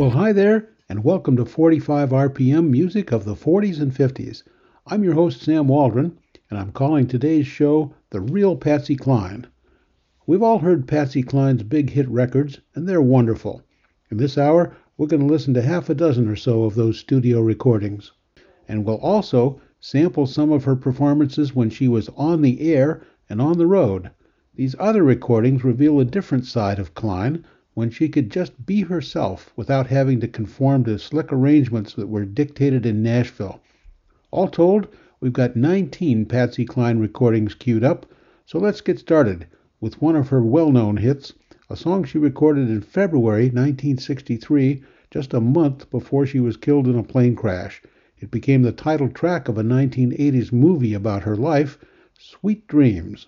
Well, hi there, and welcome to 45 RPM music of the 40s and 50s. I'm your host, Sam Waldron, and I'm calling today's show The Real Patsy Cline. We've all heard Patsy Cline's big hit records, and they're wonderful. In this hour, we're going to listen to half a dozen or so of those studio recordings. And we'll also sample some of her performances when she was on the air and on the road. These other recordings reveal a different side of Cline when she could just be herself without having to conform to slick arrangements that were dictated in Nashville. All told, we've got 19 Patsy Cline recordings queued up, so let's get started with one of her well known hits, a song she recorded in February 1963, just a month before she was killed in a plane crash. It became the title track of a 1980s movie about her life, Sweet Dreams.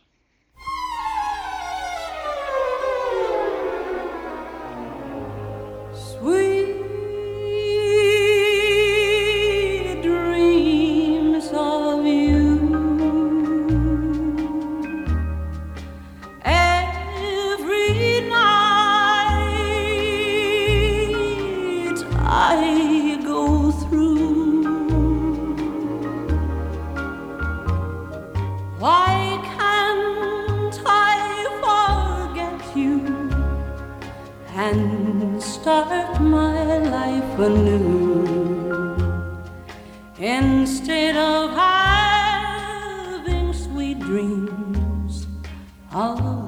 Instead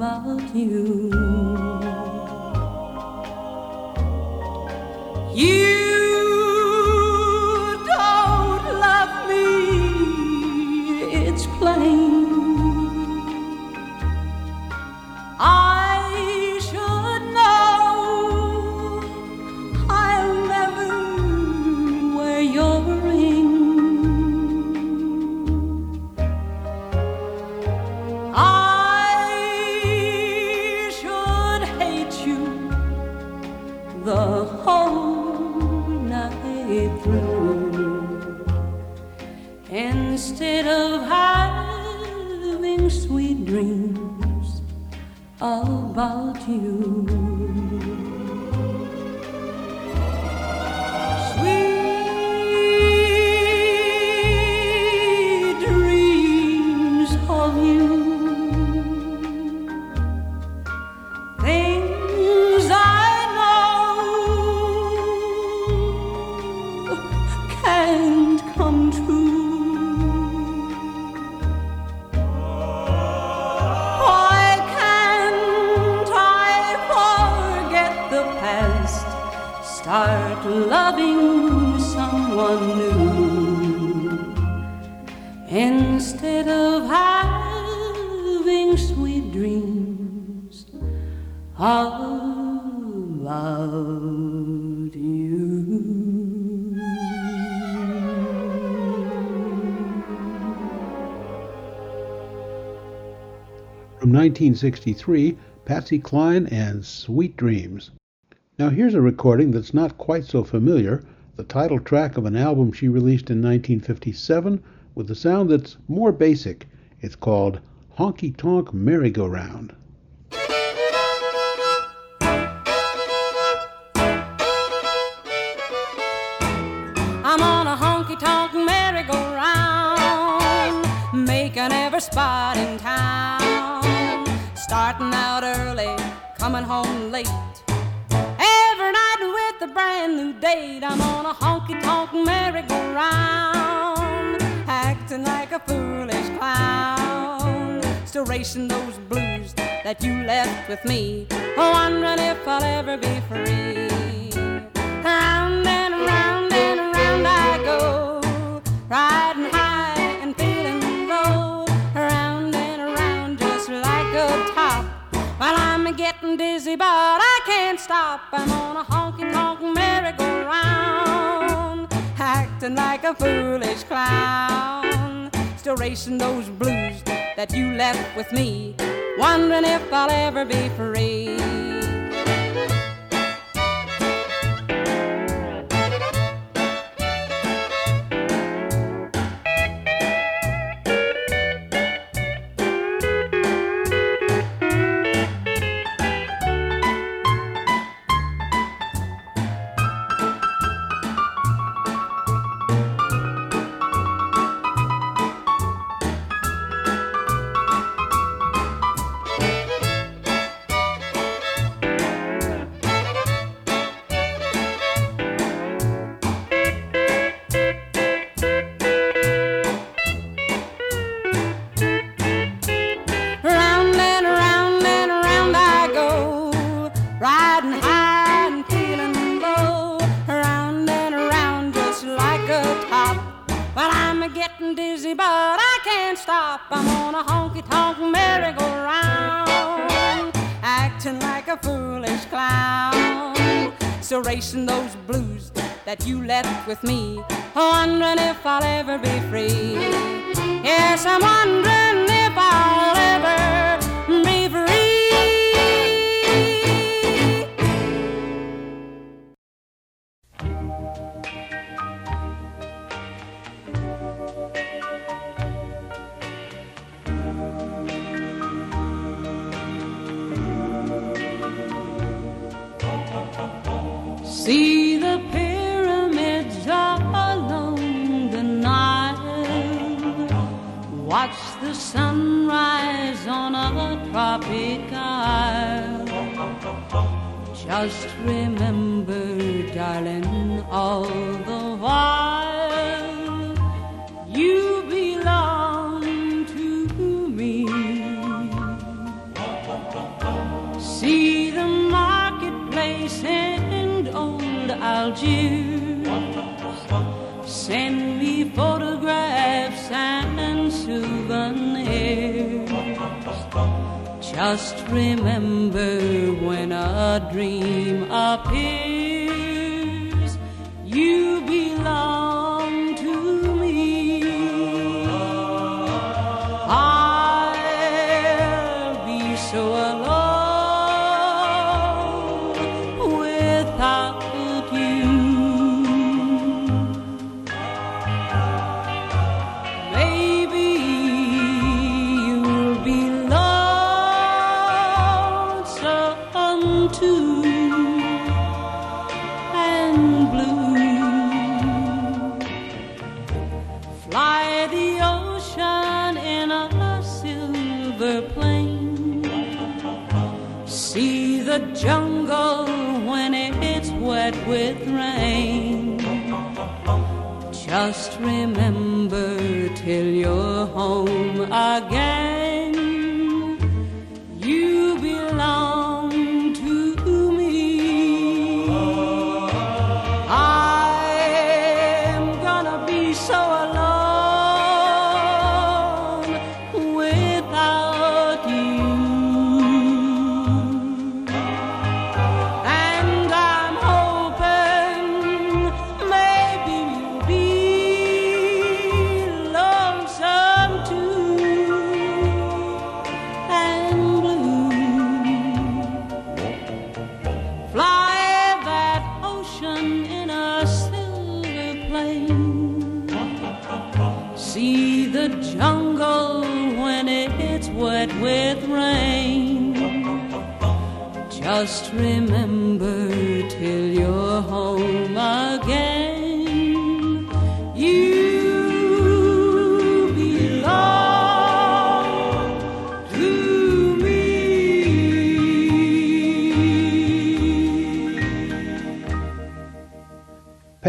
1963, Patsy Cline and Sweet Dreams. Now here's a recording that's not quite so familiar, the title track of an album she released in 1957 with a sound that's more basic. It's called Honky Tonk Merry-Go-Round. I'm on a honky tonk merry-go-round, making every spot in town. Starting out early, coming home late. Every night with a brand new date. I'm on a honky tonk merry-go-round acting like a foolish clown. Still racing those blues that you left with me, wondering if I'll ever be free. Round and round and round I go, riding high I'm getting dizzy, but I can't stop. I'm on a honky tonk merry-go-round, acting like a foolish clown still racing those blues that you left with me, wondering if I'll ever be free. With me,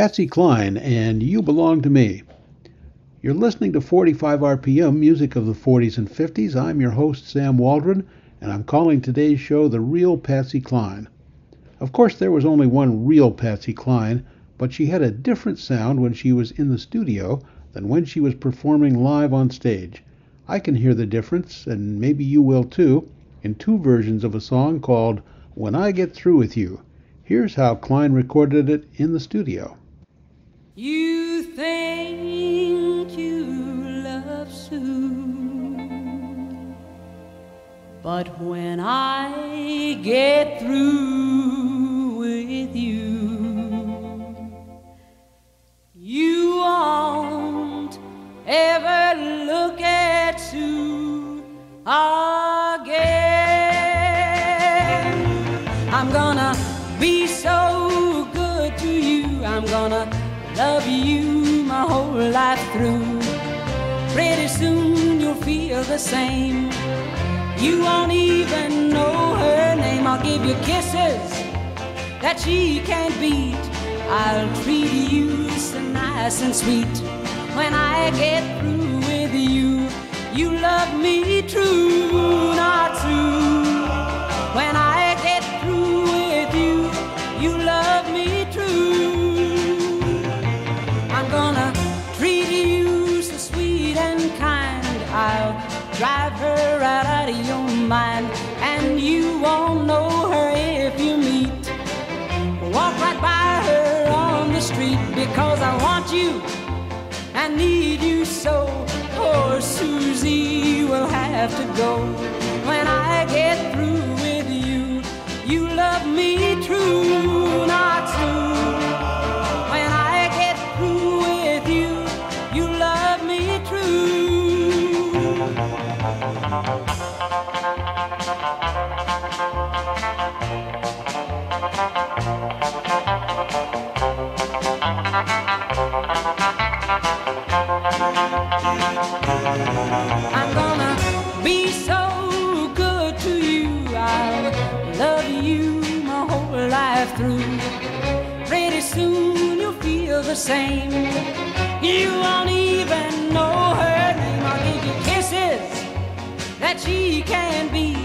Patsy Cline and You Belong to Me. You're listening to 45 RPM, music of the 40s and 50s. I'm your host, Sam Waldron, and I'm calling today's show The Real Patsy Cline. Of course, there was only one real Patsy Cline, but she had a different sound when she was in the studio than when she was performing live on stage. I can hear the difference, and maybe you will too, in two versions of a song called When I Get Through With You. Here's how Cline recorded it in the studio. You think you love Sue, but when I get through with you, you won't ever look at Sue again. I'm gonna be so good to you. I'm gonna love you my whole life through. Pretty soon you'll feel the same. You won't even know her name. I'll give you kisses that she can't beat. I'll treat you so nice and sweet. When I get through with you, you love me true, not true. When I mine, and you won't know her if you meet. Walk right by her on the street because I want you. I need you so. Poor Susie will have to go when I get through with you. You love me true. Same. You won't even know her name. I'll give you kisses that she can't beat.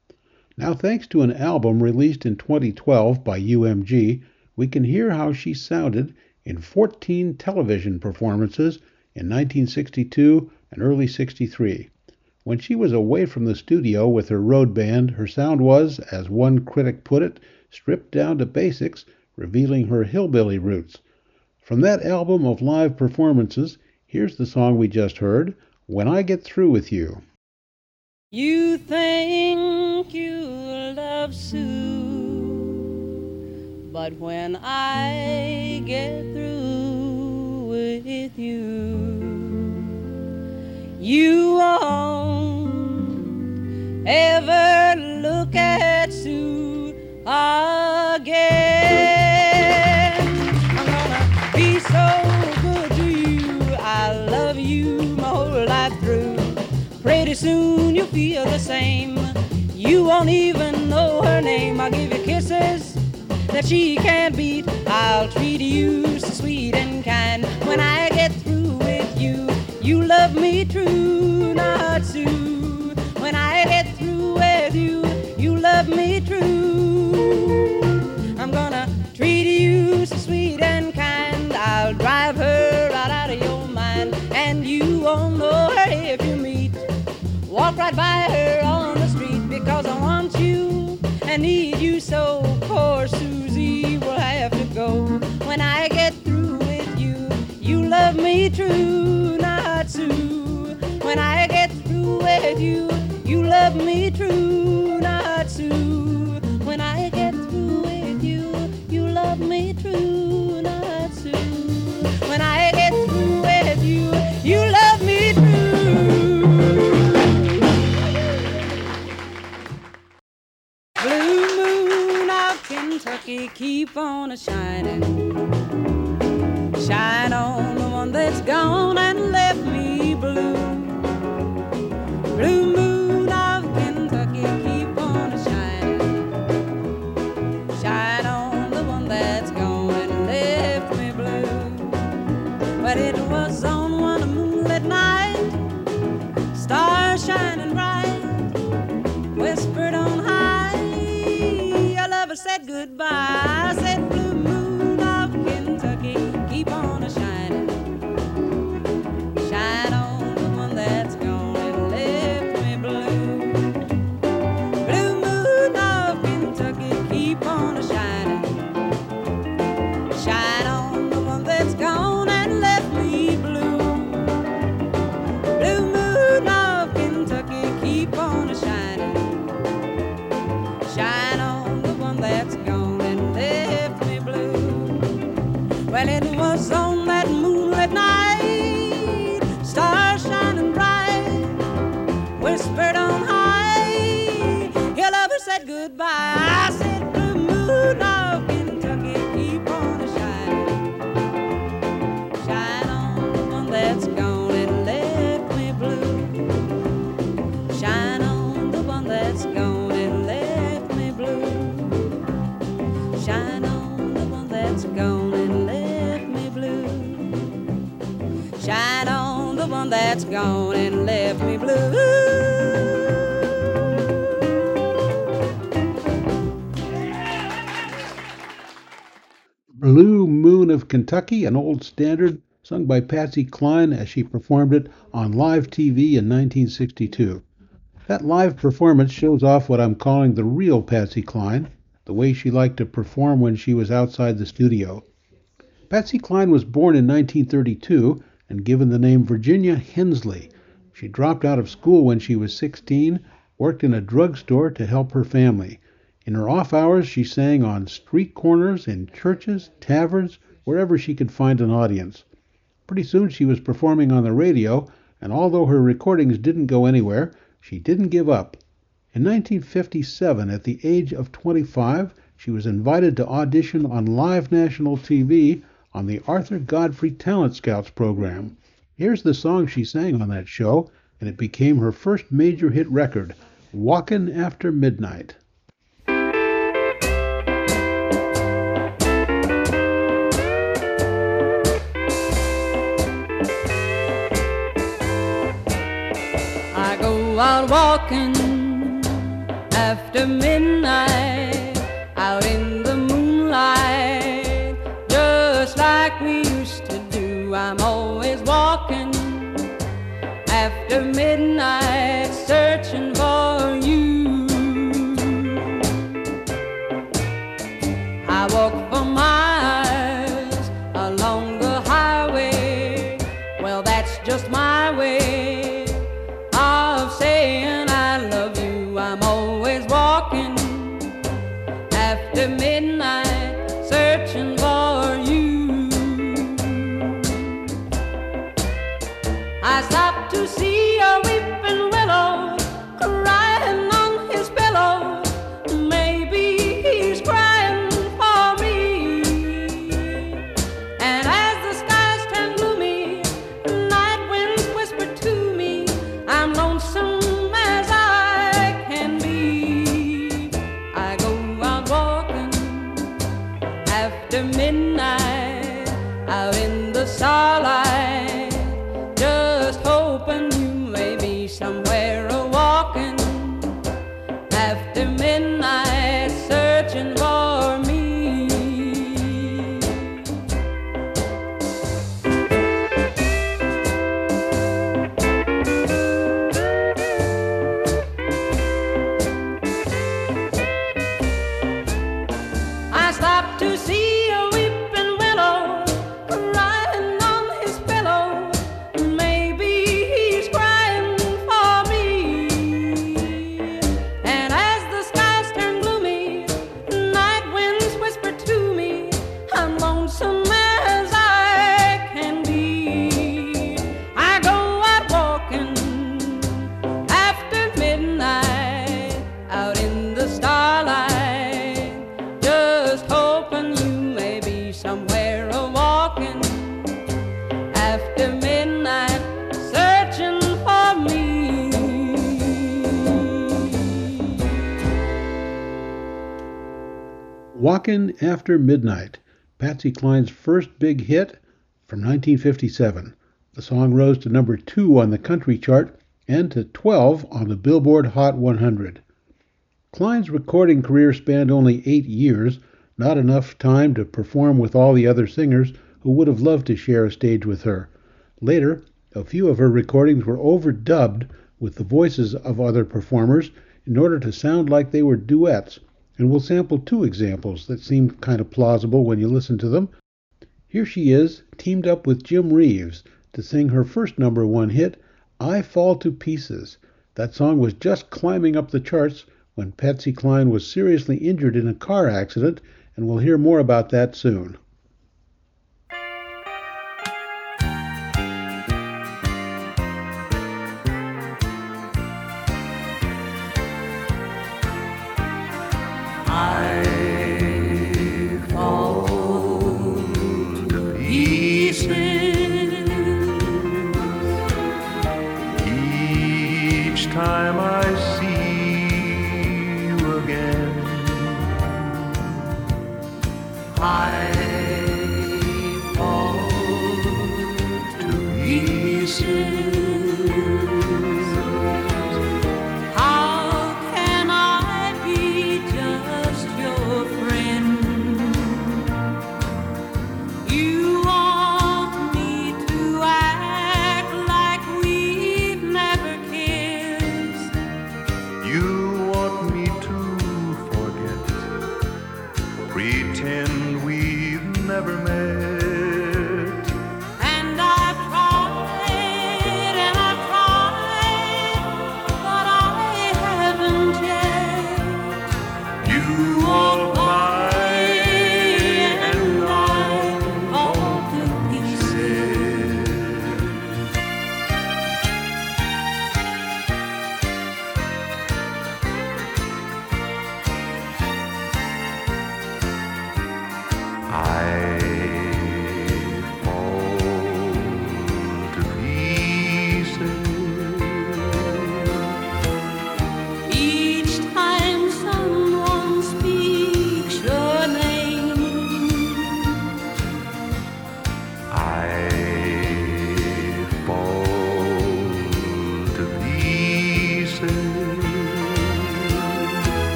Now, thanks to an album released in 2012 by UMG, we can hear how she sounded in 14 television performances in 1962 and early 63. When she was away from the studio with her road band, her sound was, as one critic put it, stripped down to basics, revealing her hillbilly roots. From that album of live performances, here's the song we just heard, When I Get Through With You. You think you love Sue, but when I get through with you, you won't ever look at Sue again. I'm gonna be so good to you. I love you my whole life through. Pretty soon you'll feel the same. You won't even know her name. I'll give you kisses that she can't beat. I'll treat you so sweet and kind. When I get through with you, you love me true, not Sue. When I get through with you, you love me true. I'm gonna treat you so sweet and kind. I'll drive her right out of your mind, and you won't know her if you meet. Walk right by her and need you so. Poor Susie will have to go when I get through with you. You love me true, not Sue. When I get through with you, you love me true, Keep on a shining. Shine on the one that's gone and left me blue. Blue Kentucky, an old standard sung by Patsy Cline as she performed it on live TV in 1962. That live performance shows off what I'm calling the real Patsy Cline, the way she liked to perform when she was outside the studio. Patsy Cline was born in 1932 and given the name Virginia Hensley. She dropped out of school when she was 16, worked in a drugstore to help her family. In her off hours, she sang on street corners, in churches, taverns, wherever she could find an audience. Pretty soon she was performing on the radio, and although her recordings didn't go anywhere, she didn't give up. In 1957, at the age of 25, she was invited to audition on live national TV on the Arthur Godfrey Talent Scouts program. Here's the song she sang on that show, and it became her first major hit record, Walkin' After Midnight. Out walking after midnight, out in the moonlight, just like we used to do. I'm always walking after midnight, searching Walkin' After Midnight, Patsy Cline's first big hit from 1957. The song rose to number two on the country chart and to 12 on the Billboard Hot 100. Cline's recording career spanned only eight years, not enough time to perform with all the other singers who would have loved to share a stage with her. Later, a few of her recordings were overdubbed with the voices of other performers in order to sound like they were duets, and we'll sample two examples that seem kind of plausible when you listen to them. Here she is, teamed up with Jim Reeves to sing her first number one hit, I Fall to Pieces. That song was just climbing up the charts when Patsy Cline was seriously injured in a car accident, and we'll hear more about that soon.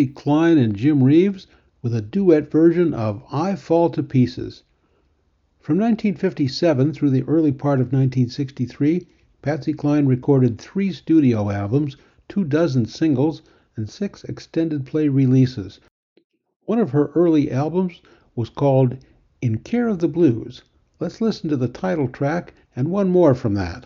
Patsy Cline and Jim Reeves with a duet version of I Fall to Pieces. From 1957 through the early part of 1963, Patsy Cline recorded three studio albums, two dozen singles, and six extended play releases. One of her early albums was called In Care of the Blues. Let's listen to the title track and one more from that.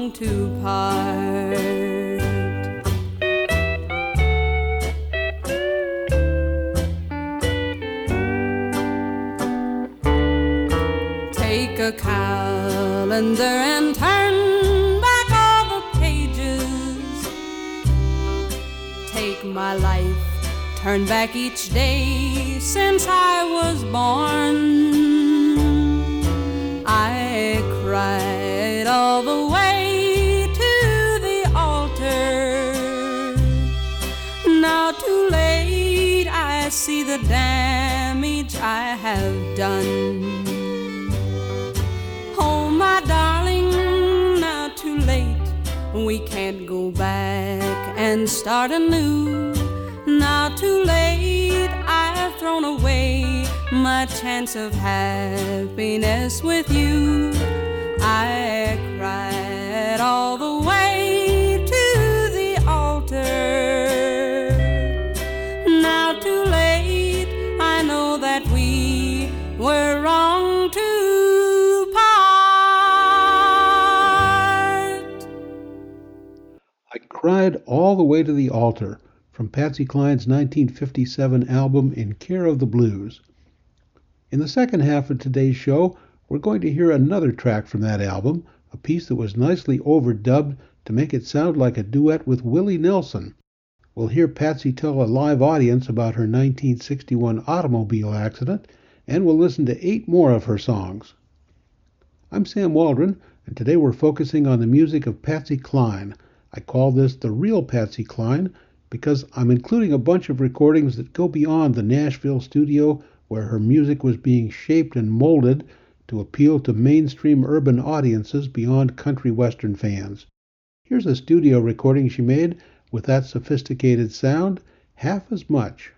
long to part. Take a calendar and turn back all the pages. Take my life, turn back each day since I was born. I cried all the the damage I have done. Oh, my darling, now too late, we can't go back and start anew. Now too late, I've thrown away my chance of happiness with you. I cried all the way cried all the way to the altar from Patsy Cline's 1957 album In Care of the Blues. In the second half of today's show, we're going to hear another track from that album, a piece that was nicely overdubbed to make it sound like a duet with Willie Nelson. We'll hear Patsy tell a live audience about her 1961 automobile accident, and we'll listen to eight more of her songs. I'm Sam Waldron, and today we're focusing on the music of Patsy Cline. I call this the real Patsy Cline because I'm including a bunch of recordings that go beyond the Nashville studio where her music was being shaped and molded to appeal to mainstream urban audiences beyond country western fans. Here's a studio recording she made with that sophisticated sound, half as much.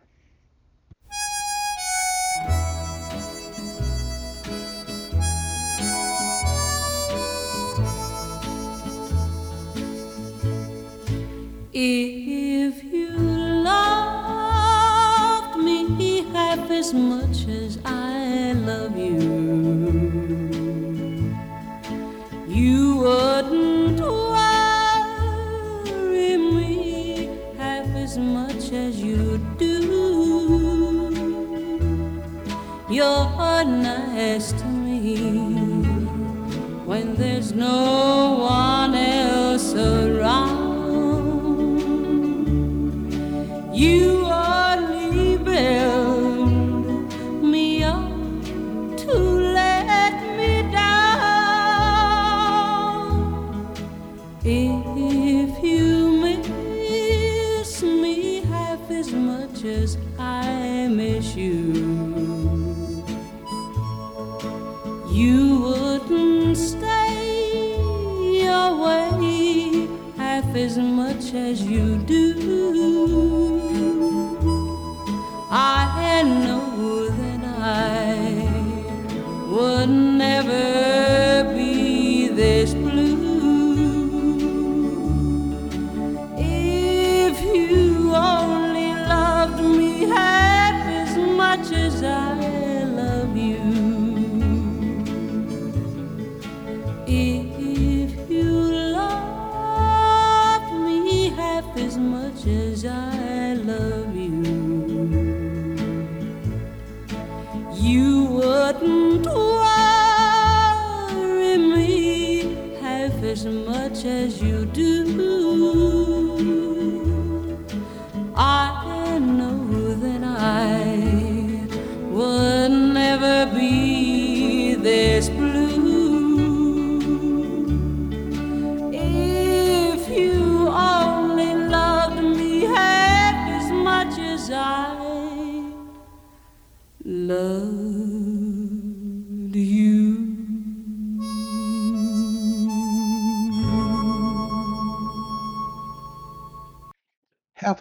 As much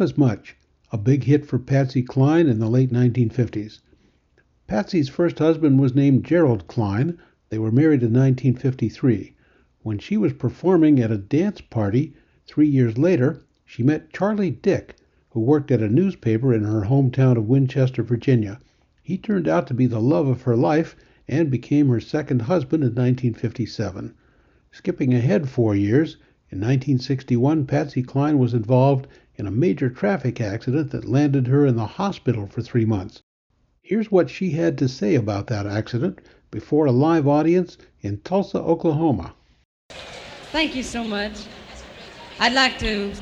as much, a big hit for Patsy Cline in the late 1950s. Patsy's first husband was named Gerald Cline. They were married in 1953. When she was performing at a dance party three years later, she met Charlie Dick, who worked at a newspaper in her hometown of Winchester, Virginia. He turned out to be the love of her life and became her second husband in 1957. Skipping ahead four years, in 1961, Patsy Cline was involved in a major traffic accident that landed her in the hospital for three months. Here's what she had to say about that accident before a live audience in Tulsa, Oklahoma. Thank you so much. I'd like to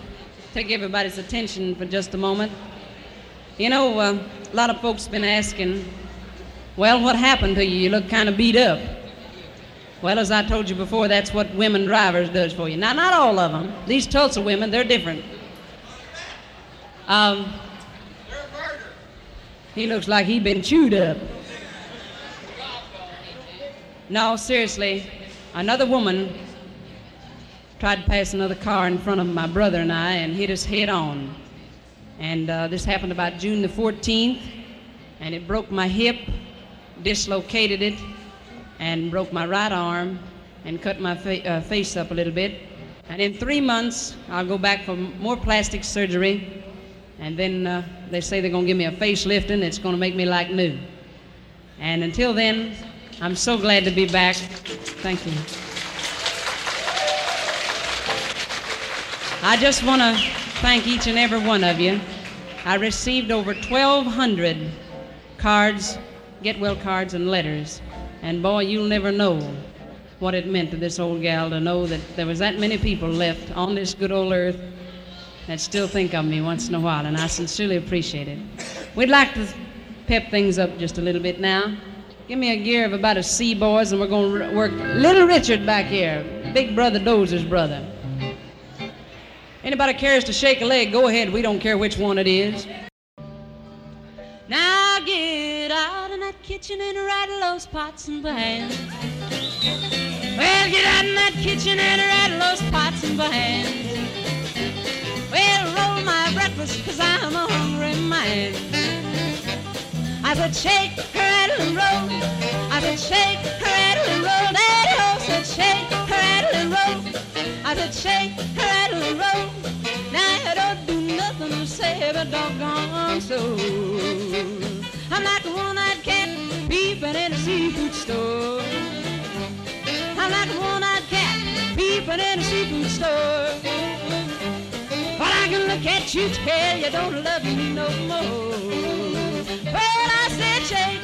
take everybody's attention for just a moment. You know, uh, a lot of folks been asking, well, what happened to you? You look kind of beat up. Well, as I told you before, that's what women drivers does for you. Now, not all of them. These Tulsa women, they're different. Um, he looks like he been chewed up. No, seriously, another woman tried to pass another car in front of my brother and I and hit us head on. And uh, this happened about June the 14th, and it broke my hip, dislocated it, and broke my right arm and cut my fa- uh, face up a little bit. And in three months, I'll go back for more plastic surgery. And then uh, they say they're going to give me a facelift and it's going to make me like new. And until then, I'm so glad to be back. Thank you. I just want to thank each and every one of you. I received over 1,200 cards, get well cards, and letters. And boy, you'll never know what it meant to this old gal to know that there was that many people left on this good old earth that still think of me once in a while, and I sincerely appreciate it. We'd like to pep things up just a little bit now. Give me a gear of about a C, boys, and we're going to work Little Richard back here, Big Brother Dozer's brother. Anybody cares to shake a leg, go ahead. We don't care which one it is. Now get out in that kitchen and rattle those pots and pans. Well, get out in that kitchen and rattle those pots and pans. Well, roll my breakfast, cause I'm a hungry man. I said, shake, rattle, and roll. I said, shake, rattle, and roll. Daddy ho said, shake, rattle, and roll. I said, shake, rattle, and roll. Now you don't do nothing to save a doggone soul. I'm like a one-eyed cat peeping in a seafood store. I'm like a one-eyed cat peeping in a seafood store. Can look at you, tell you don't love me no more. Well, I said shake,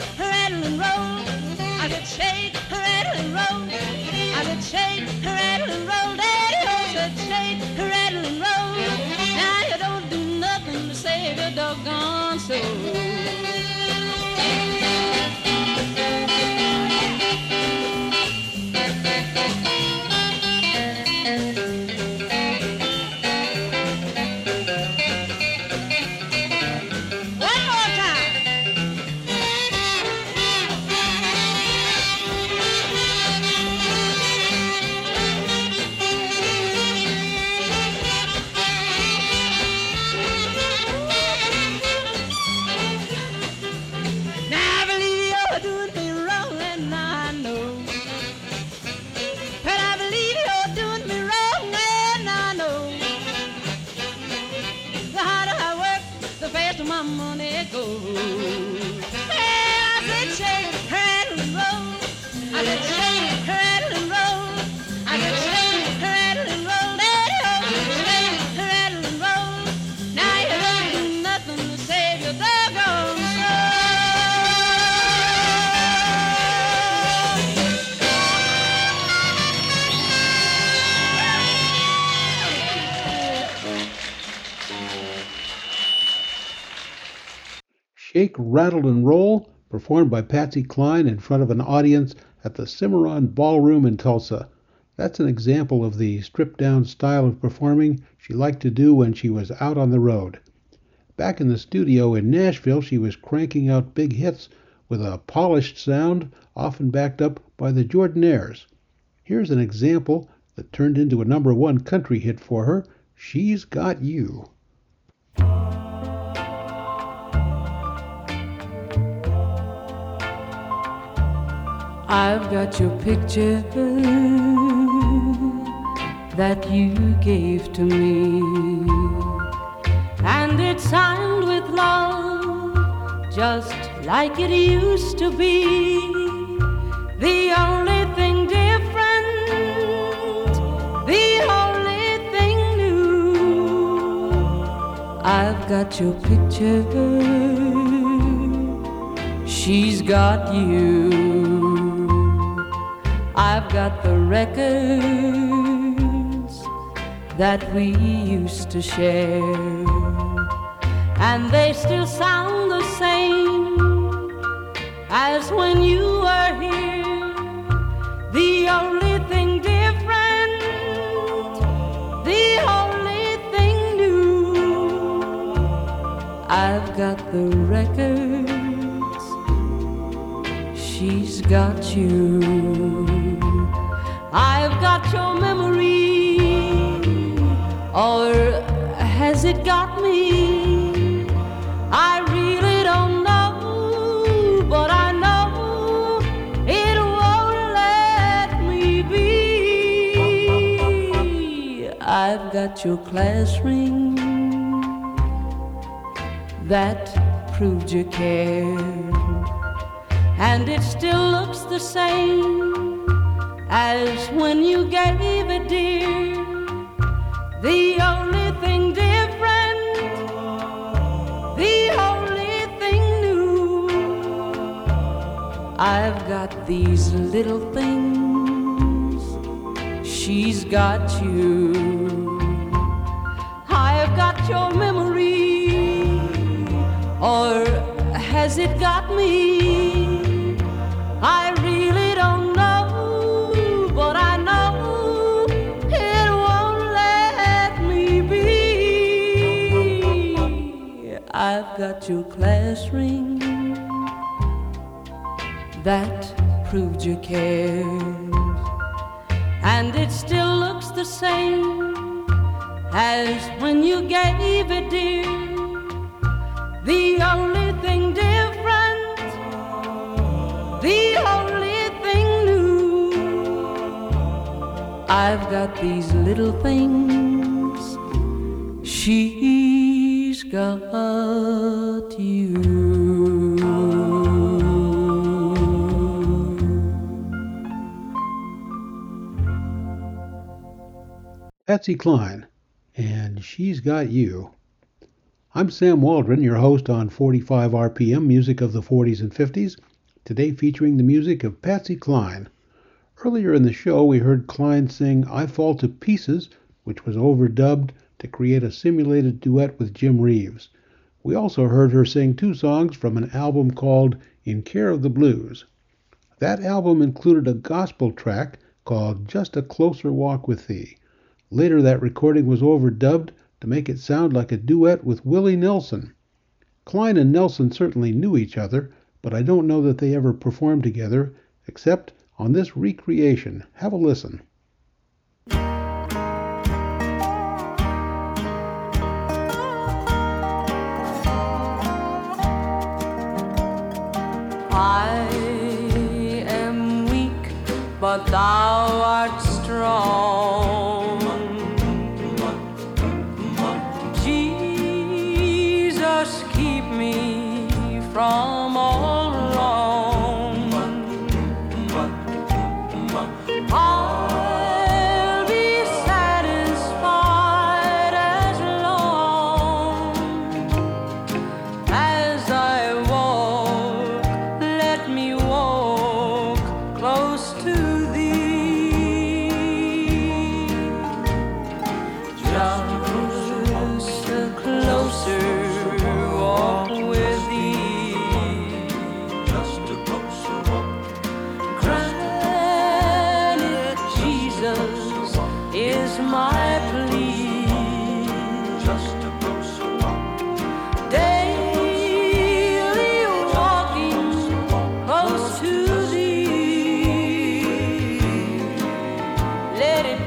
Shake, Rattle, and Roll, performed by Patsy Cline in front of an audience at the Cimarron Ballroom in Tulsa. That's an example of the stripped down style of performing she liked to do when she was out on the road. Back in the studio in Nashville, she was cranking out big hits with a polished sound, often backed up by the Jordanaires. Here's an example that turned into a number one country hit for her She's Got You. I've got your picture that you gave to me, and it's signed with love, just like it used to be. The only thing different, the only thing new. I've got your picture, she's got you. I've got the records that we used to share. and they still sound the same as when you were here. The only thing different, the only thing new, I've got the records, she's got you. I've got your memory, or has it got me? I really don't know, but I know it won't let me be. I've got your class ring that proved you cared, and it still looks the same as when you gave it, dear. The only thing different, the only thing new. I've got these little things, she's got you. I've got your memory, or has it got me? Your class ring that proved you cared, and it still looks the same as when you gave it, dear. The only thing different, the only thing new. I've got these little things, she's got you. Patsy Cline, and she's got you. I'm Sam Waldron, your host on 45 RPM Music of the 40s and 50s, today featuring the music of Patsy Cline. Earlier in the show, we heard Cline sing I Fall to Pieces, which was overdubbed to create a simulated duet with Jim Reeves. We also heard her sing two songs from an album called In Care of the Blues. That album included a gospel track called Just a Closer Walk with Thee. Later, that recording was overdubbed to make it sound like a duet with Willie Nelson. Cline and Nelson certainly knew each other, but I don't know that they ever performed together, except on this recreation. Have a listen. I am weak, but thou art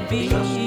闭上。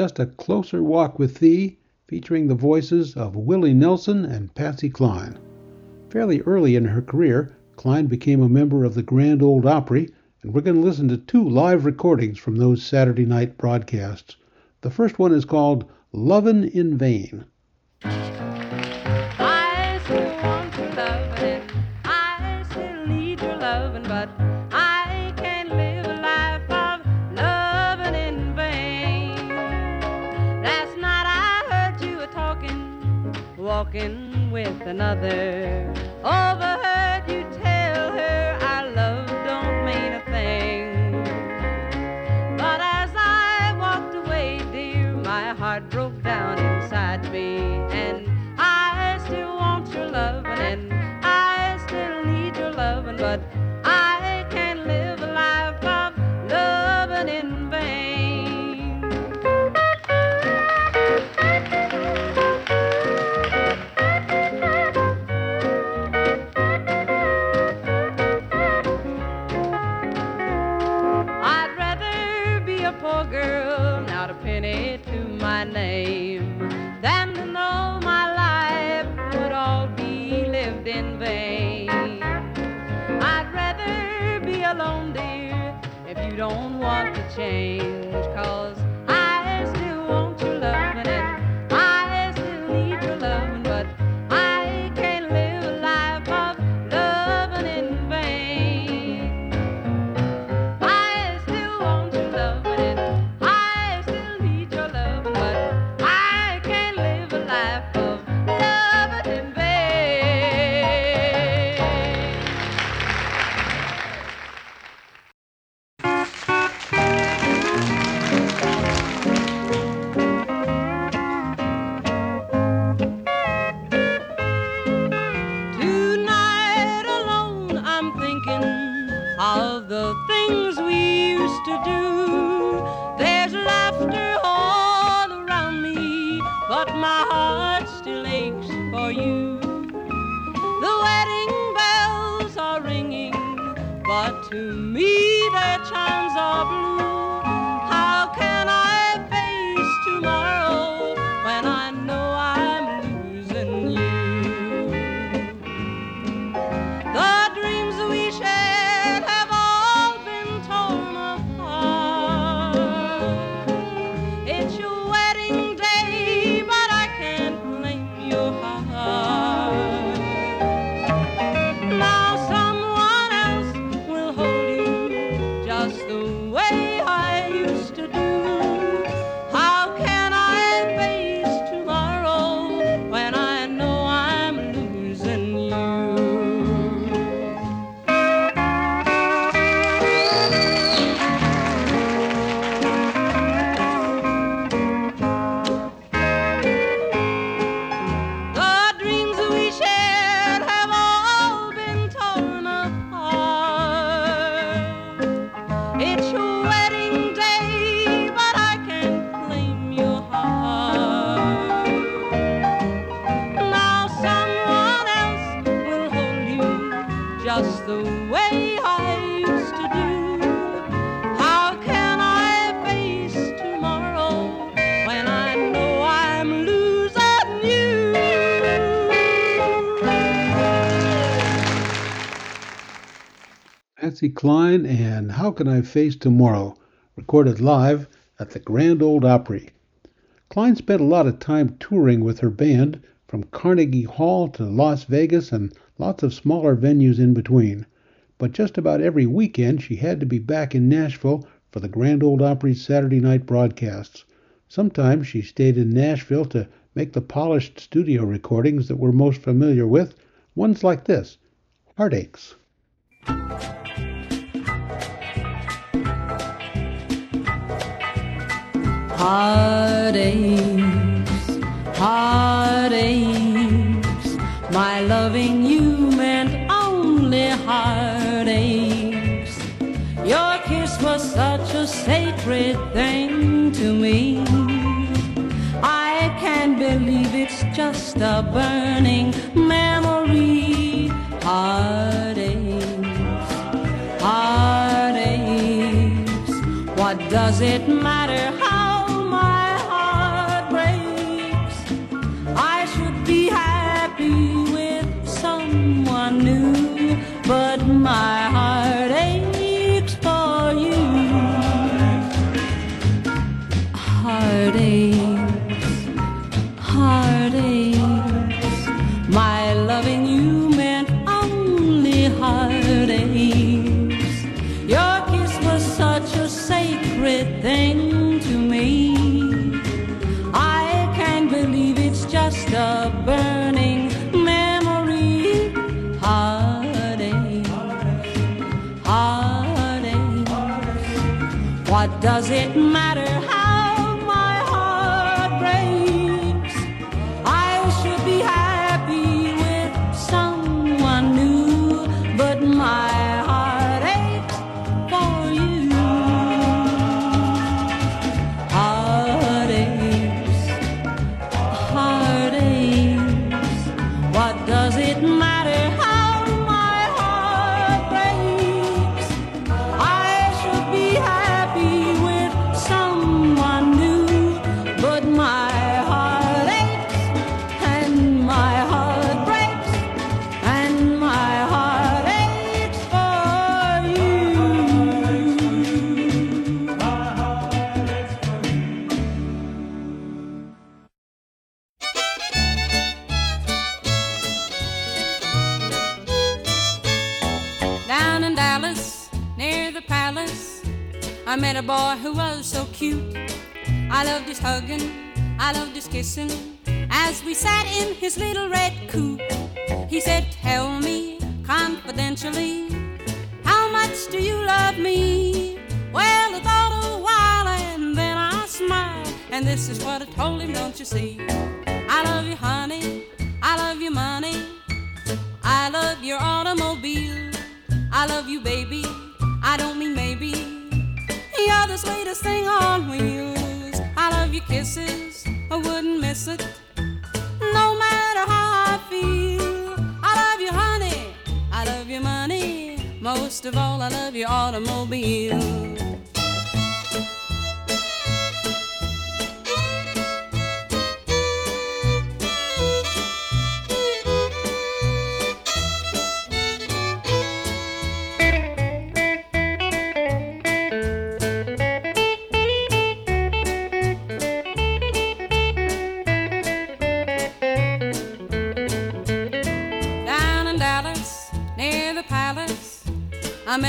Just a Closer Walk with Thee, featuring the voices of Willie Nelson and Patsy Cline. Fairly early in her career, Cline became a member of the Grand Old Opry, and we're going to listen to two live recordings from those Saturday night broadcasts. The first one is called Lovin' in Vain. walking with another. shame. Patsy Cline and How Can I Face Tomorrow, recorded live at the Grand Old Opry. Cline spent a lot of time touring with her band from Carnegie Hall to Las Vegas and lots of smaller venues in between. But just about every weekend, she had to be back in Nashville for the Grand Old Opry's Saturday night broadcasts. Sometimes she stayed in Nashville to make the polished studio recordings that we're most familiar with, ones like this Heartaches. Heartaches, heartaches, my loving you meant only heartaches. Your kiss was such a sacred thing to me. I can't believe it's just a burning memory. Heartaches, does it matter What does it matter cute. I loved his hugging, I loved his kissing, as we sat in his little red coupe. He said, Tell me confidentially, how much do you love me? Well, I thought a while and then I smiled, and this is what I told him, don't you see? I love you, honey, I love your money, I love your automobile. I love you, baby. I don't mean maybe. You're the sweetest thing on wheels. I love your kisses. I wouldn't miss it. No matter how I feel. I love you, honey. I love your money. Most of all, I love your automobile.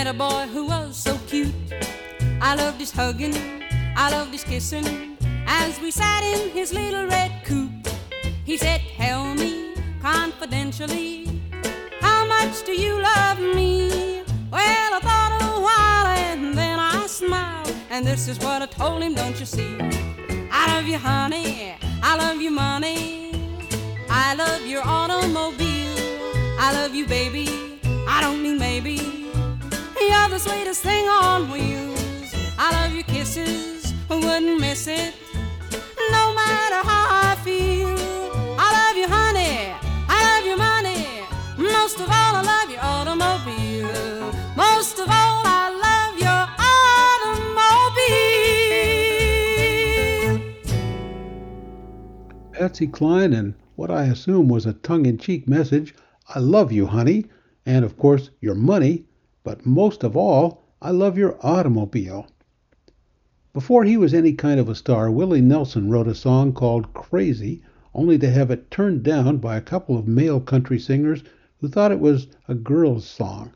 A boy who was so cute. I loved his hugging, I loved his kissing, as we sat in his little red coupe. He said, Tell me confidentially, how much do you love me? Well, I thought a while and then I smiled, and this is what I told him, don't you see? I love you, honey, I love you, money. I love your automobile. I love you, baby. I don't mean maybe. Sweetest thing on wheels. I love your kisses. Wouldn't miss it. No matter how I feel. I love you, honey. I love your money. Most of all, I love your automobile. Most of all, I love your automobile. Patsy Cline and what I assume was a tongue in cheek message I love you, honey, and of course your money, but most of all, I love your automobile. Before he was any kind of a star, Willie Nelson wrote a song called Crazy, only to have it turned down by a couple of male country singers who thought it was a girl's song.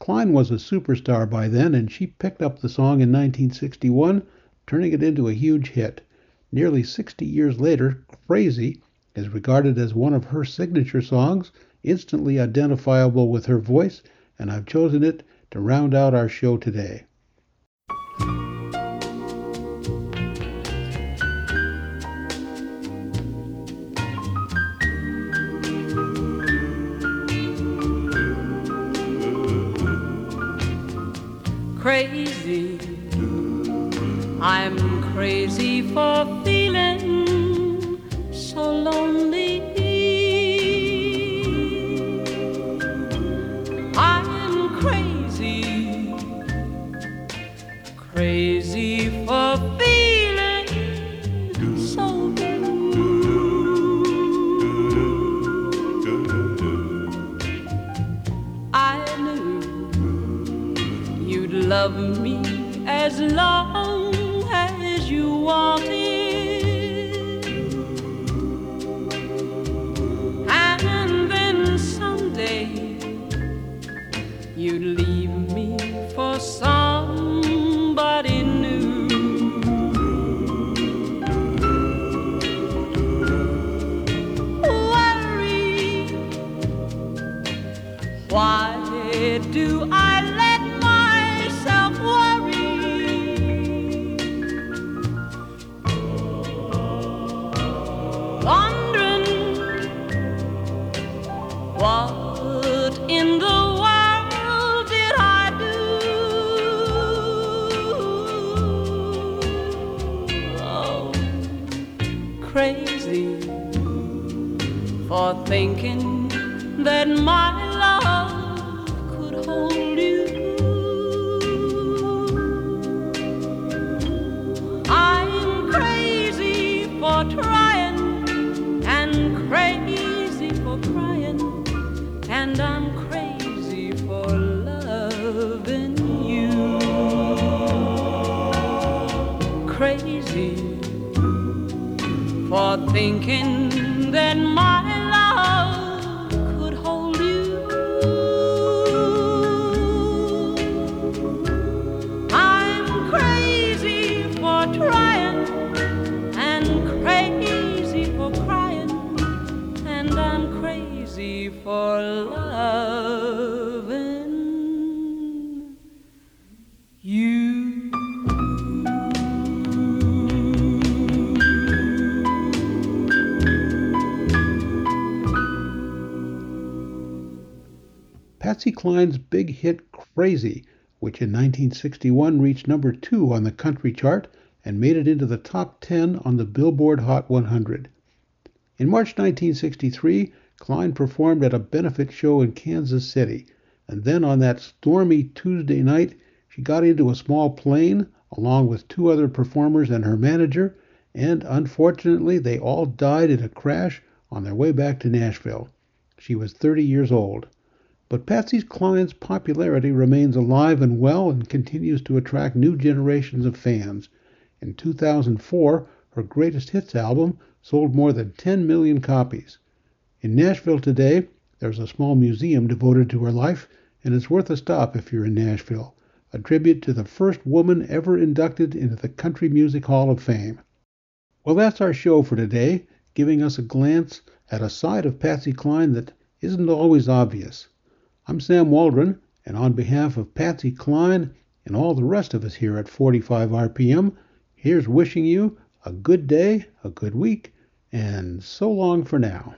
Cline was a superstar by then, and she picked up the song in 1961, turning it into a huge hit. Nearly 60 years later, Crazy is regarded as one of her signature songs, instantly identifiable with her voice, and I've chosen it to round out our show today. Crazy, I'm crazy for thinking Cline's big hit Crazy, which in 1961 reached number two on the country chart and made it into the top 10 on the Billboard Hot 100. In March 1963, Cline performed at a benefit show in Kansas City, and then on that stormy Tuesday night, she got into a small plane along with two other performers and her manager, and unfortunately, they all died in a crash on their way back to Nashville. She was 30 years old. But Patsy Cline's popularity remains alive and well and continues to attract new generations of fans. In 2004, her greatest hits album sold more than 10 million copies. In Nashville today, there's a small museum devoted to her life, and it's worth a stop if you're in Nashville, a tribute to the first woman ever inducted into the Country Music Hall of Fame. Well, that's our show for today, giving us a glance at a side of Patsy Cline that isn't always obvious. I'm Sam Waldron, and on behalf of Patsy Cline and all the rest of us here at 45 RPM, here's wishing you a good day, a good week, and so long for now.